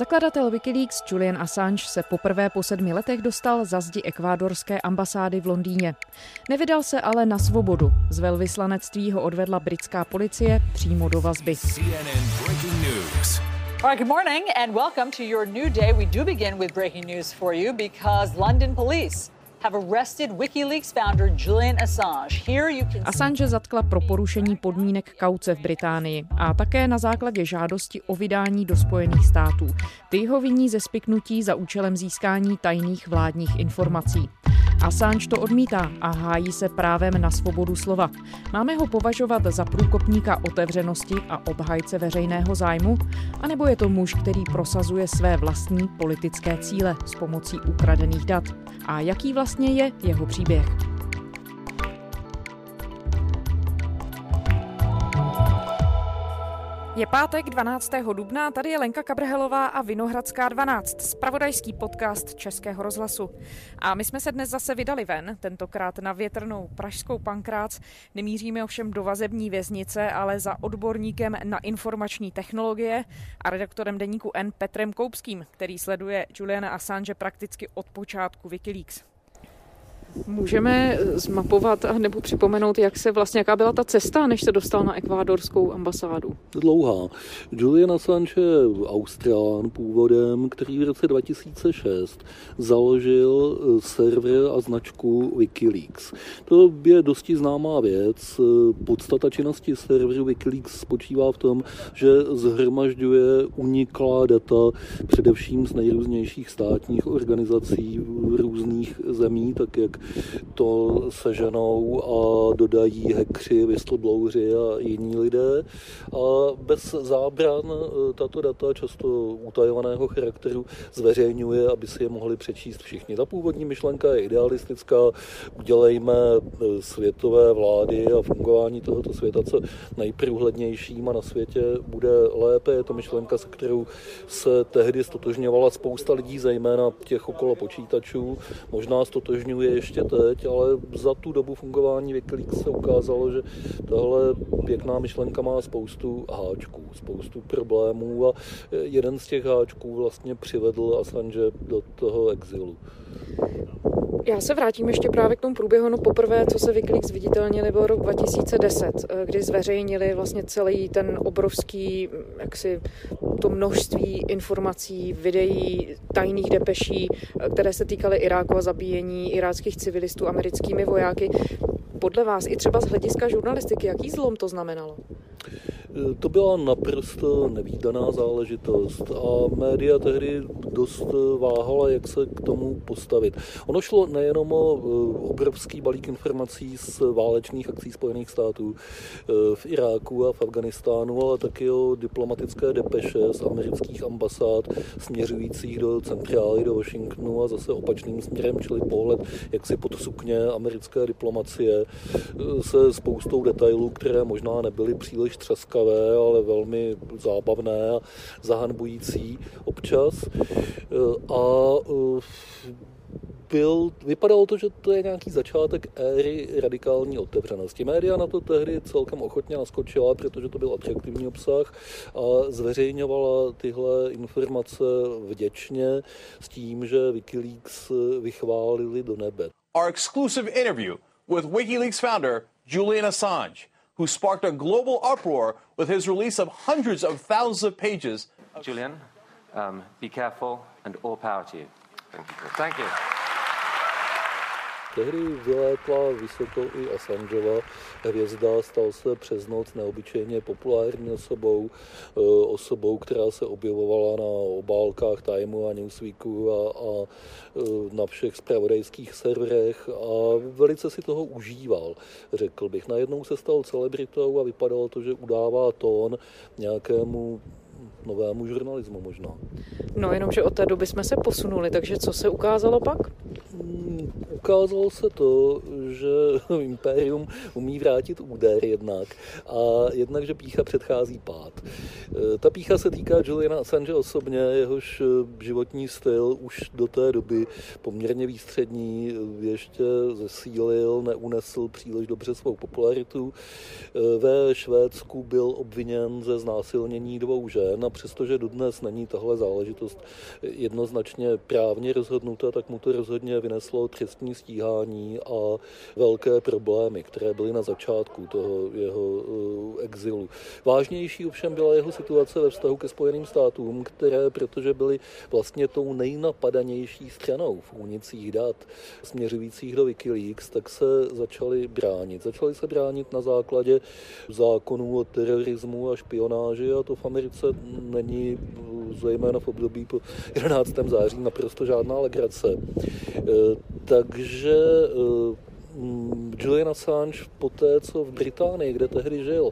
Zakladatel Wikileaks Julian Assange se poprvé po sedmi letech dostal za zdi ekvádorské ambasády v Londýně. Nevydal se ale na svobodu. Z velvyslanectví ho odvedla britská policie přímo do vazby. All right, good morning and welcome to your new day. We do begin with breaking news for you because London police Assange zatkla pro porušení podmínek kauce v Británii a také na základě žádosti o vydání do Spojených států. Ty ho viní ze spiknutí za účelem získání tajných vládních informací. Assange to odmítá a hájí se právem na svobodu slova. Máme ho považovat za průkopníka otevřenosti a obhajce veřejného zájmu? A nebo je to muž, který prosazuje své vlastní politické cíle s pomocí ukradených dat? A jaký vlastně je jeho příběh? Je pátek 12. dubna, tady je Lenka Kabrhelová a Vinohradská 12, spravodajský podcast Českého rozhlasu. A my jsme se dnes zase vydali ven, tentokrát na větrnou pražskou pankrác. Nemíříme ovšem do vazební věznice, ale za odborníkem na informační technologie a redaktorem deníku N Petrem Koupským, který sleduje Juliana Assange prakticky od počátku Wikileaks. Můžeme zmapovat nebo připomenout, jak se vlastně, jaká byla ta cesta, než se dostal na ekvádorskou ambasádu? Dlouhá. Julian Assange je Australán původem, který v roce 2006 založil eh, server a značku Wikileaks. To je dosti známá věc. Podstata činnosti serveru Wikileaks spočívá v tom, že zhromažďuje uniklá data především z nejrůznějších státních organizací různých zemí, tak jak to seženou a dodají hekři, whistleblowři a jiní lidé. A bez zábran e, tato data často utajovaného charakteru zveřejňuje, aby si je mohli přečíst všichni. Ta původní myšlenka je idealistická, udělejme e, světové vlády a fungování tohoto světa co nejprůhlednějším a na světě bude lépe. Je to myšlenka, se kterou se tehdy stotožňovala spousta lidí, zejména těch okolo počítačů. Možná stotožňuje ještě ještě teď, ale za tu dobu fungování Wikileaks se ukázalo, že tahle pěkná myšlenka má spoustu háčků, spoustu problémů a jeden z těch háčků vlastně přivedl Assange do toho exilu. Já se vrátím ještě právě k tomu průběhu. No poprvé, co se Wikileaks viditelnili, byl rok 2010, eh, kdy zveřejnili vlastně celý ten obrovský, jaksi to množství informací, videí, tajných depeší, eh, které se týkaly Iráku a zabíjení iráckých civilistů americkými vojáky. Podle vás i třeba z hlediska žurnalistiky, jaký zlom to znamenalo? To byla naprosto nevýdaná záležitost a média tehdy dost váhala, jak se k tomu postavit. Ono šlo nejenom o eh, obrovský balík informací z válečných akcí Spojených států eh, v Iráku a v Afganistánu, ale taky o diplomatické depeše z amerických ambasád směřujících do centrály, do Washingtonu a zase opačným směrem, čili pohled jaksi pod sukně americké diplomacie eh, se spoustou detailů, které možná nebyly příliš třaskavé laskavé, ale velmi zábavné a zahanbující občas. A e, byl, vypadalo to, že to je nějaký začátek éry radikální otevřenosti. Média na to tehdy celkem ochotně naskočila, protože to byl atraktivní obsah a zveřejňovala tyhle informace vděčně s tím, že Wikileaks vychválili do nebe. Our exclusive interview with Wikileaks founder Julian Assange who sparked a global uproar with his release of hundreds of thousands of pages. Julian, um, be careful and all power to you. Thank you. Thank you. Tehdy vylétla vysoko i Assangeova hvězda, stal se přes noc neobyčejně populární osobou, eh, osobou, která se objevovala na obálkách Timeu a Newsweeku a, a eh, na všech spravodajských serverech a velice si toho užíval, řekl bych. Najednou se stal celebritou a vypadalo to, že udává tón nějakému novému žurnalismu možná. No jenom, že od té doby jsme se posunuli, takže co se ukázalo pak? Hmm, ukázalo se to, že impérium umí vrátit úder jednak a jednak, že pícha předchází pád. E, ta pícha se týká Juliana Assange osobně, jehož životní styl už do té doby poměrně výstřední ještě zesílil, neunesl příliš dobře svou popularitu. E, ve Švédsku byl obviněn ze znásilnění dvou žen a přestože dodnes není tahle záležitost jednoznačně právně rozhodnuta, tak mu to rozhodně vyneslo trestní stíhání a velké problémy, které byly na začátku toho jeho eh, exilu. Vážnější ovšem byla jeho situace ve vztahu ke Spojeným státům, které, protože byly vlastně tou nejnapadanější stranou v únicích dat směřujících do Wikileaks, tak se začali bránit. Začali se bránit na základě zákonů o terorismu a špionáži a to v Americe není zejména v období po 11. září naprosto žádná legrace. E, takže e, Julian Assange po té, co v Británii, kde tehdy žil,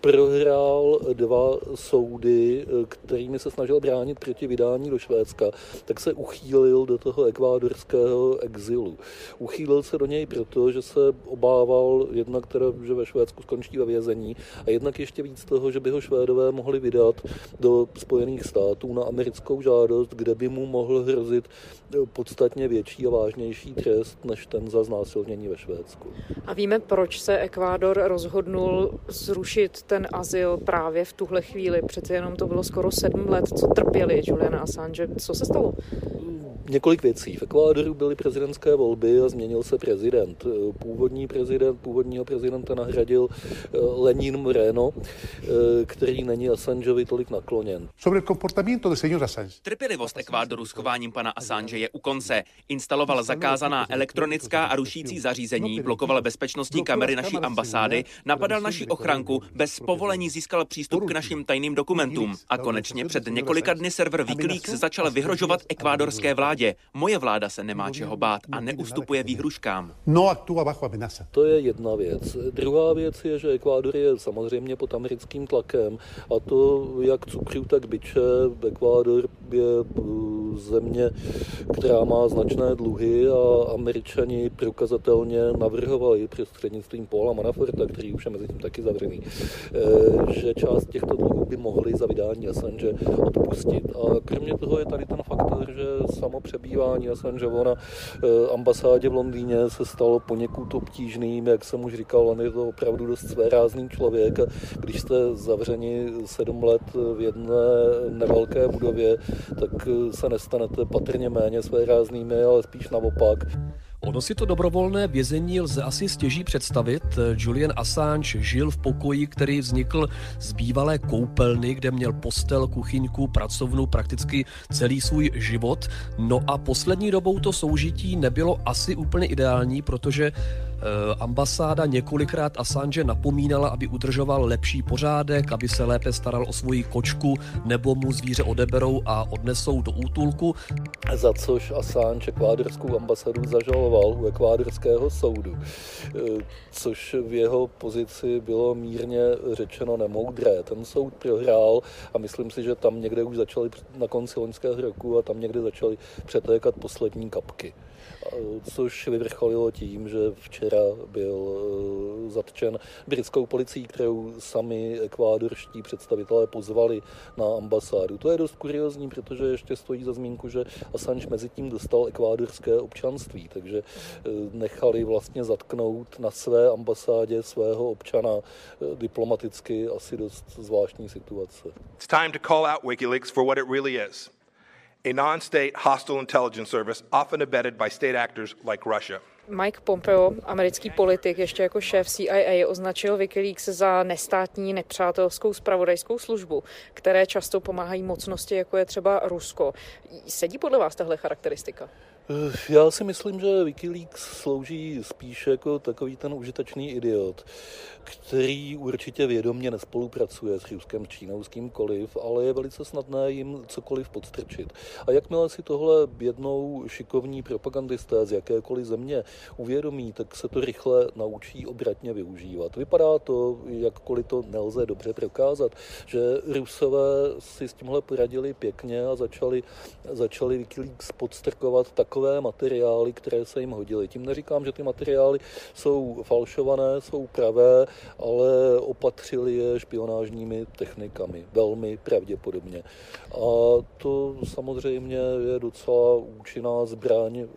prohrál dva soudy, kterými se snažil bránit proti vydání do Švédska, tak se uchýlil do toho ekvádorského exilu. Uchýlil se do něj proto, že se obával jednak teda, že ve Švédsku skončí ve vězení a jednak ještě víc toho, že by ho Švédové mohli vydat do Spojených států na americkou žádost, kde by mu mohl hrozit podstatně větší a vážnější trest než ten za znásilnění ve Švédsku. A víme, proč se Ekvádor rozhodnul zrušit ten azyl právě v tuhle chvíli. Přece jenom to bylo skoro sedm let, co trpěli Julian Assange. Co se stalo? Několik věcí. V Ekvádoru byly prezidentské volby a změnil se prezident. Původní prezident, původního prezidenta nahradil eh, Lenín Moreno, eh, který není Assangeovi tolik nakloněn. Sobre el comportamiento del señor Assange. Trpělivost Ekvádoru s chováním pana Assange je u konce. Instaloval zakázaná elektronická a rušící zařízení, blokoval bezpečnostní kamery naší ambasády, napadal naši ochranku, bez povolení získal přístup k našim tajným dokumentům. A konečně před několika dny server Wikileaks začal vyhrožovat ekvádorské vládě. Moje vláda se nemá čeho bát a neustupuje výhruškám. No actúa bajo amenaza. To je jedna věc. Druhá věc je, že Ekvádor je samozřejmě pod americkým tlakem a to jak cukru, tak byče. Ekvádor je uh, země, která má značné dluhy a američani prokazatelně navrhovali přes střednictvím Paula Manaforta, který už je mezi tím taky zavřený, eh, že část těchto dluhů by mohli za vydání Assange odpustit. A kromě toho je tady ten faktor, že samo přebývání Assangeova na eh, ambasádě v Londýně se stalo poněkud obtížným, jak jsem už říkal, on je to opravdu dost svérázný člověk když jste zavřeni sedm let v jedné nevelké budově, tak eh, se nestanete patrně méně svéráznými, ale spíš naopak. Ono si to dobrovolné vězení lze asi stěží představit. Julian Assange žil v pokoji, který vznikl z bývalé koupelny, kde měl postel, kuchyňku, pracovnu prakticky celý svůj život. No a poslední dobou to soužití nebylo asi úplně ideální, protože ambasáda několikrát Assange napomínala, aby udržoval lepší pořádek, aby se lépe staral o svoji kočku, nebo mu zvíře odeberou a odnesou do útulku. Za což Assange ekvádorskou ambasadu zažaloval u ekvádorského soudu, eh, což v jeho pozici bylo mírně řečeno nemoudré. Ten soud prohrál a myslím si, že tam někde už začaly na konci loňského roku a tam někde začaly přetékat poslední kapky což vyvrcholilo tím, že včera byl eh, zatčen britskou policií, kterou sami ekvádorští představitelé pozvali na ambasádu. To je dost kuriozní, protože ještě stojí za zmínku, že Assange mezi tím dostal ekvádorské občanství, takže eh, nechali vlastně zatknout na své ambasádě svého občana eh, diplomaticky asi dost zvláštní situace. It's time to call out WikiLeaks for what it really is a non state hostile intelligence service often abetted by state actors like Russia. Mike Pompeo, americký politik, ještě jako šéf CIA, označil Wikileaks za nestátní nepřátelskou spravodajskou službu, které často pomáhají mocnosti, jako je třeba Rusko. Sedí podle vás tahle charakteristika? Eh, já si myslím, že Wikileaks slouží spíš jako takový ten užitečný idiot, který určitě vědomě nespolupracuje s Ruskem, Čínou, s kýmkoliv, ale je velice snadné jim cokoliv podstrčit. A jakmile si tohle jednou šikovní propagandisté z jakékoliv země uvědomí, tak se to rychle naučí obratně využívat. Vypadá to, jakkoliv to nelze dobře prokázat, že Rusové si s tímhle poradili pěkně a začali, začali Wikileaks podstrkovat takové takové materiály, které se jim hodily. Tím neříkám, že ty materiály jsou falšované, jsou pravé, ale opatřili je špionážními technikami, velmi pravděpodobně. A to samozřejmě je docela účinná zbraň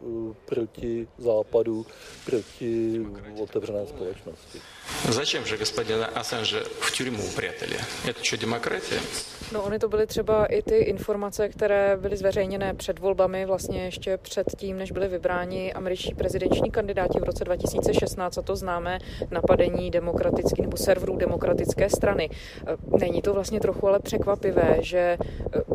proti západu, proti otevřené společnosti. Зачем же господина Ассанжа в тюрьму упрятали? Это что, демократия? No, oni to byly třeba i ty informace, které byly zveřejněné před volbami, vlastně ještě před tím, než byli vybráni američtí prezidenční kandidáti v roce 2016, a to známe napadení demokratický nebo serverů demokratické strany. Není to vlastně trochu ale překvapivé, že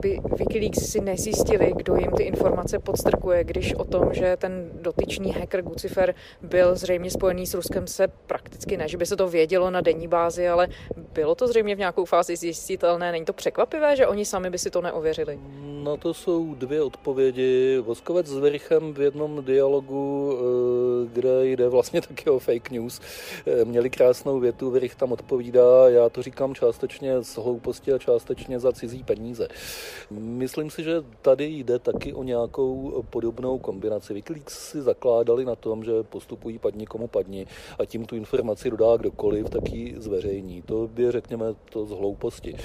by Wikileaks si nezjistili, kdo jim ty informace podstrkuje, když o tom, že ten dotyčný hacker Gucifer byl zřejmě spojený s Ruskem, se prakticky ne, že by se to vědělo na denní bázi, ale bylo to zřejmě v nějakou fázi zjistitelné. Není to překvapivé, že oni sami by si to neověřili? Na to jsou dvě odpovědi. Voskovec s Verichem v jednom dialogu, eh, kde jde vlastně taky o fake news, eh, měli krásnou větu. Verich tam odpovídá, já to říkám částečně z hlouposti a částečně za cizí peníze. Myslím si, že tady jde taky o nějakou podobnou kombinaci. Wikileaks si zakládali na tom, že postupují padni komu padni a tím tu informaci dodá kdokoliv, tak ji zveřejní. To je, řekněme, to z hlouposti.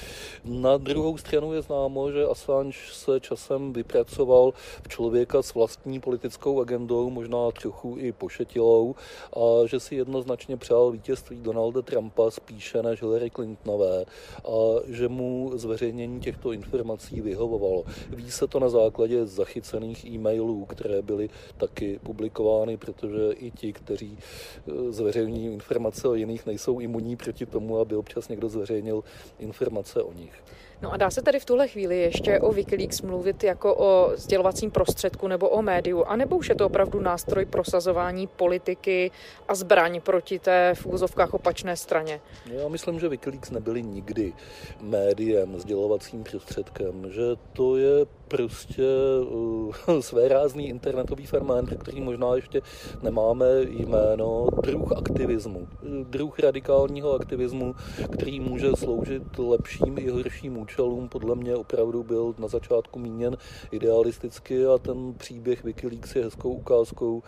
Na druhou stranu je známo, že Assange se časem vypracoval v člověka s vlastní politickou agendou, možná trochu i pošetilou, a že si jednoznačně přál vítězství Donalda Trumpa spíše než Hillary Clintonové a že mu zveřejnění těchto informací vyhovovalo. Ví se to na základě zachycených e-mailů, které byly taky publikovány, protože i ti, kteří e, zveřejní informace o jiných, nejsou imunní proti tomu, aby občas někdo zveřejnil informace o nich. No a dá se tady v tuhle chvíli ještě o Wikileaks mluvit jako o sdělovacím prostředku nebo o médiu, anebo už je to opravdu nástroj prosazování politiky a zbraň proti té v úzovkách opačné straně? Já myslím, že Wikileaks nebyli nikdy médiem, sdělovacím prostředkem, že to je prostě uh, své rázný internetový fenomén, který možná ještě nemáme jméno, druh aktivismu, druh radikálního aktivismu, který může sloužit lepším i horším účelům, podle mě opravdu byl na začátku míněn idealisticky a ten příběh Wikileaks je hezkou ukázkou,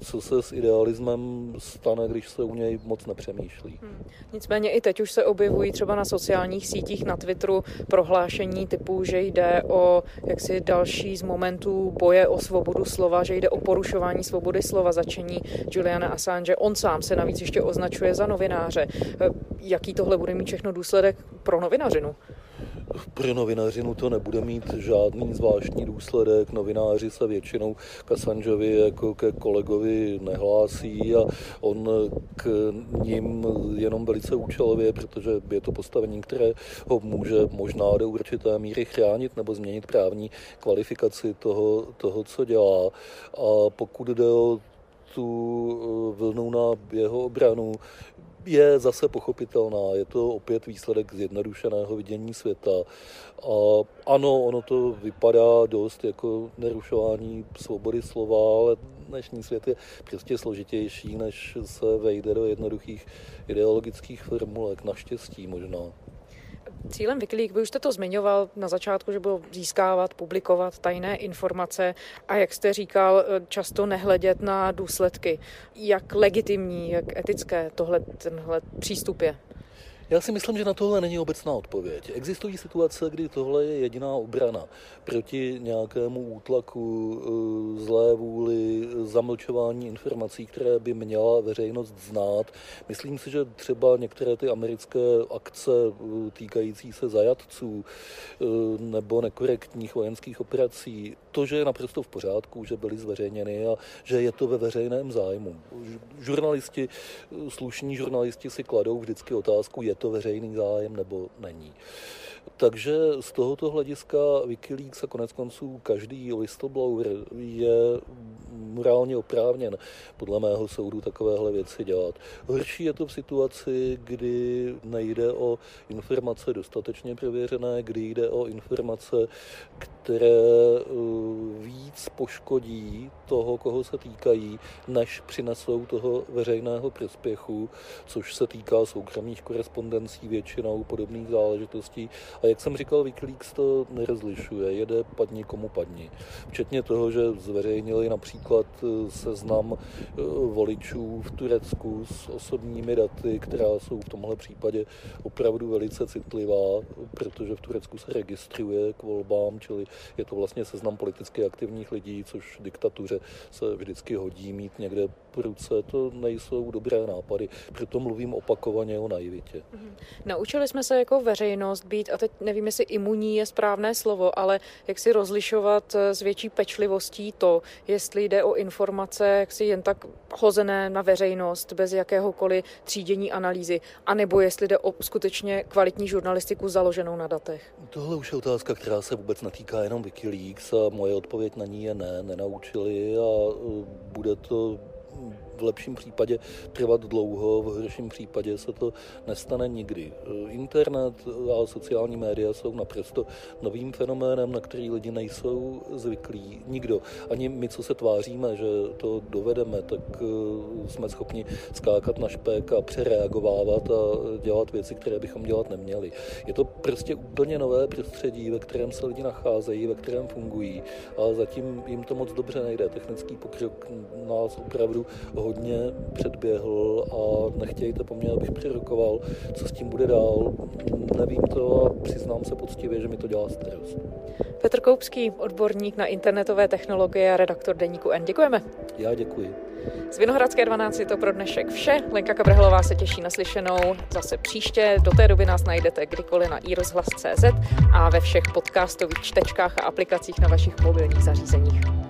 co se s idealismem stane, když se u něj moc nepřemýšlí. Hmm. Nicméně i teď už se objevují třeba na sociálních sítích, na Twitteru prohlášení typu, že jde o jaksi další z momentů boje o svobodu slova, že jde o porušování svobody slova, začení Juliana Assange. On sám se navíc ještě označuje za novináře. Jaký tohle bude mít všechno důsledek pro novinařinu? Pro novinařinu to nebude mít žádný zvláštní důsledek. Novináři se většinou k Assangeovi jako ke kolegovi nehlásí a on k ním jenom velice účelově, protože je to postavení, které ho může možná do určité míry chránit nebo změnit právní kvalifikaci toho, toho co dělá. A pokud jde o tu vlnu na jeho obranu, je zase pochopitelná. Je to opět výsledek zjednodušeného vidění světa. A ano, ono to vypadá dost jako nerušování svobody slova, ale dnešní svět je prostě složitější, než se vejde do jednoduchých ideologických formulek. Naštěstí možná. Cílem Wikileaks, vy už jste to zmiňoval na začátku, že bylo získávat, publikovat tajné informace a jak jste říkal, často nehledět na důsledky. Jak legitimní, jak etické tohle, tenhle přístup je? Já si myslím, že na tohle není obecná odpověď. Existují situace, kdy tohle je jediná obrana proti nějakému útlaku, eh, zlé vůli, zamlčování informací, které by měla veřejnost znát. Myslím si, že třeba některé ty americké akce eh, týkající se zajatců eh, nebo nekorektních vojenských operací, to, že je naprosto v pořádku, že byly zveřejněny a že je to ve veřejném zájmu. Žurnalisti, slušní žurnalisti si kladou vždycky otázku, je to veřejný zájem nebo není. Takže z tohoto hlediska Wikileaks a konec konců každý whistleblower je morálně oprávněn podle mého soudu takovéhle věci dělat. Horší je to v situaci, kdy nejde o informace dostatečně prověřené, kdy jde o informace, které eh, víc poškodí toho, koho se týkají, než přinesou toho veřejného prospěchu, což se týká soukromých korespondencí většinou podobných záležitostí A jak jsem říkal, Wikileaks to nerozlišuje, jede padni komu padni. Včetně toho, že zveřejnili například eh, seznam eh, voličů v Turecku s osobními daty, která jsou v tomhle případě opravdu velice citlivá, protože v Turecku se registruje k volbám, čili je to vlastně seznam politicky aktivních lidí, což diktatuře se vždycky hodí mít někde ruce. To nejsou dobré nápady, proto mluvím opakovaně o naivitě. Mhm. Naučili jsme se jako veřejnost být, a teď nevím, jestli imunní je správné slovo, ale jak si rozlišovat eh, s větší pečlivostí to, jestli jde o informace, jak si jen tak hozené na veřejnost, bez jakéhokoliv třídění analýzy, anebo jestli jde o skutečně kvalitní žurnalistiku založenou na datech. Tohle už je otázka, která se vůbec netýká jenom Wikileaks a moje odpověď na ní je ne, nenaučili a eh, bude to v lepším případě trvat dlouho, v horším případě se to nestane nikdy. Internet a sociální média jsou naprosto novým fenoménem, na který lidi nejsou zvyklí. Nikdo. Ani my, co se tváříme, že to dovedeme, tak eh, jsme schopni skákat na špek a přereagovávat a dělat věci, které bychom dělat neměli. Je to prostě úplně nové prostředí, ve kterém se lidi nacházejí, ve kterém fungují a zatím jim to moc dobře nejde. Technický pokrok nás opravdu hodně předběhl a nechtějte po mně, abych přirokoval, co s tím bude dál. Nevím to a přiznám se poctivě, že mi to dělá starost. Petr Koupský, odborník na internetové technologie a redaktor Deníku N. Děkujeme. Já děkuji. Z Vinohradské 12 je to pro dnešek vše. Lenka Kabrhelová se těší na slyšenou zase příště. Do té doby nás najdete kdykoliv na iRozhlas.cz a ve všech podcastových čtečkách a aplikacích na vašich mobilních zařízeních.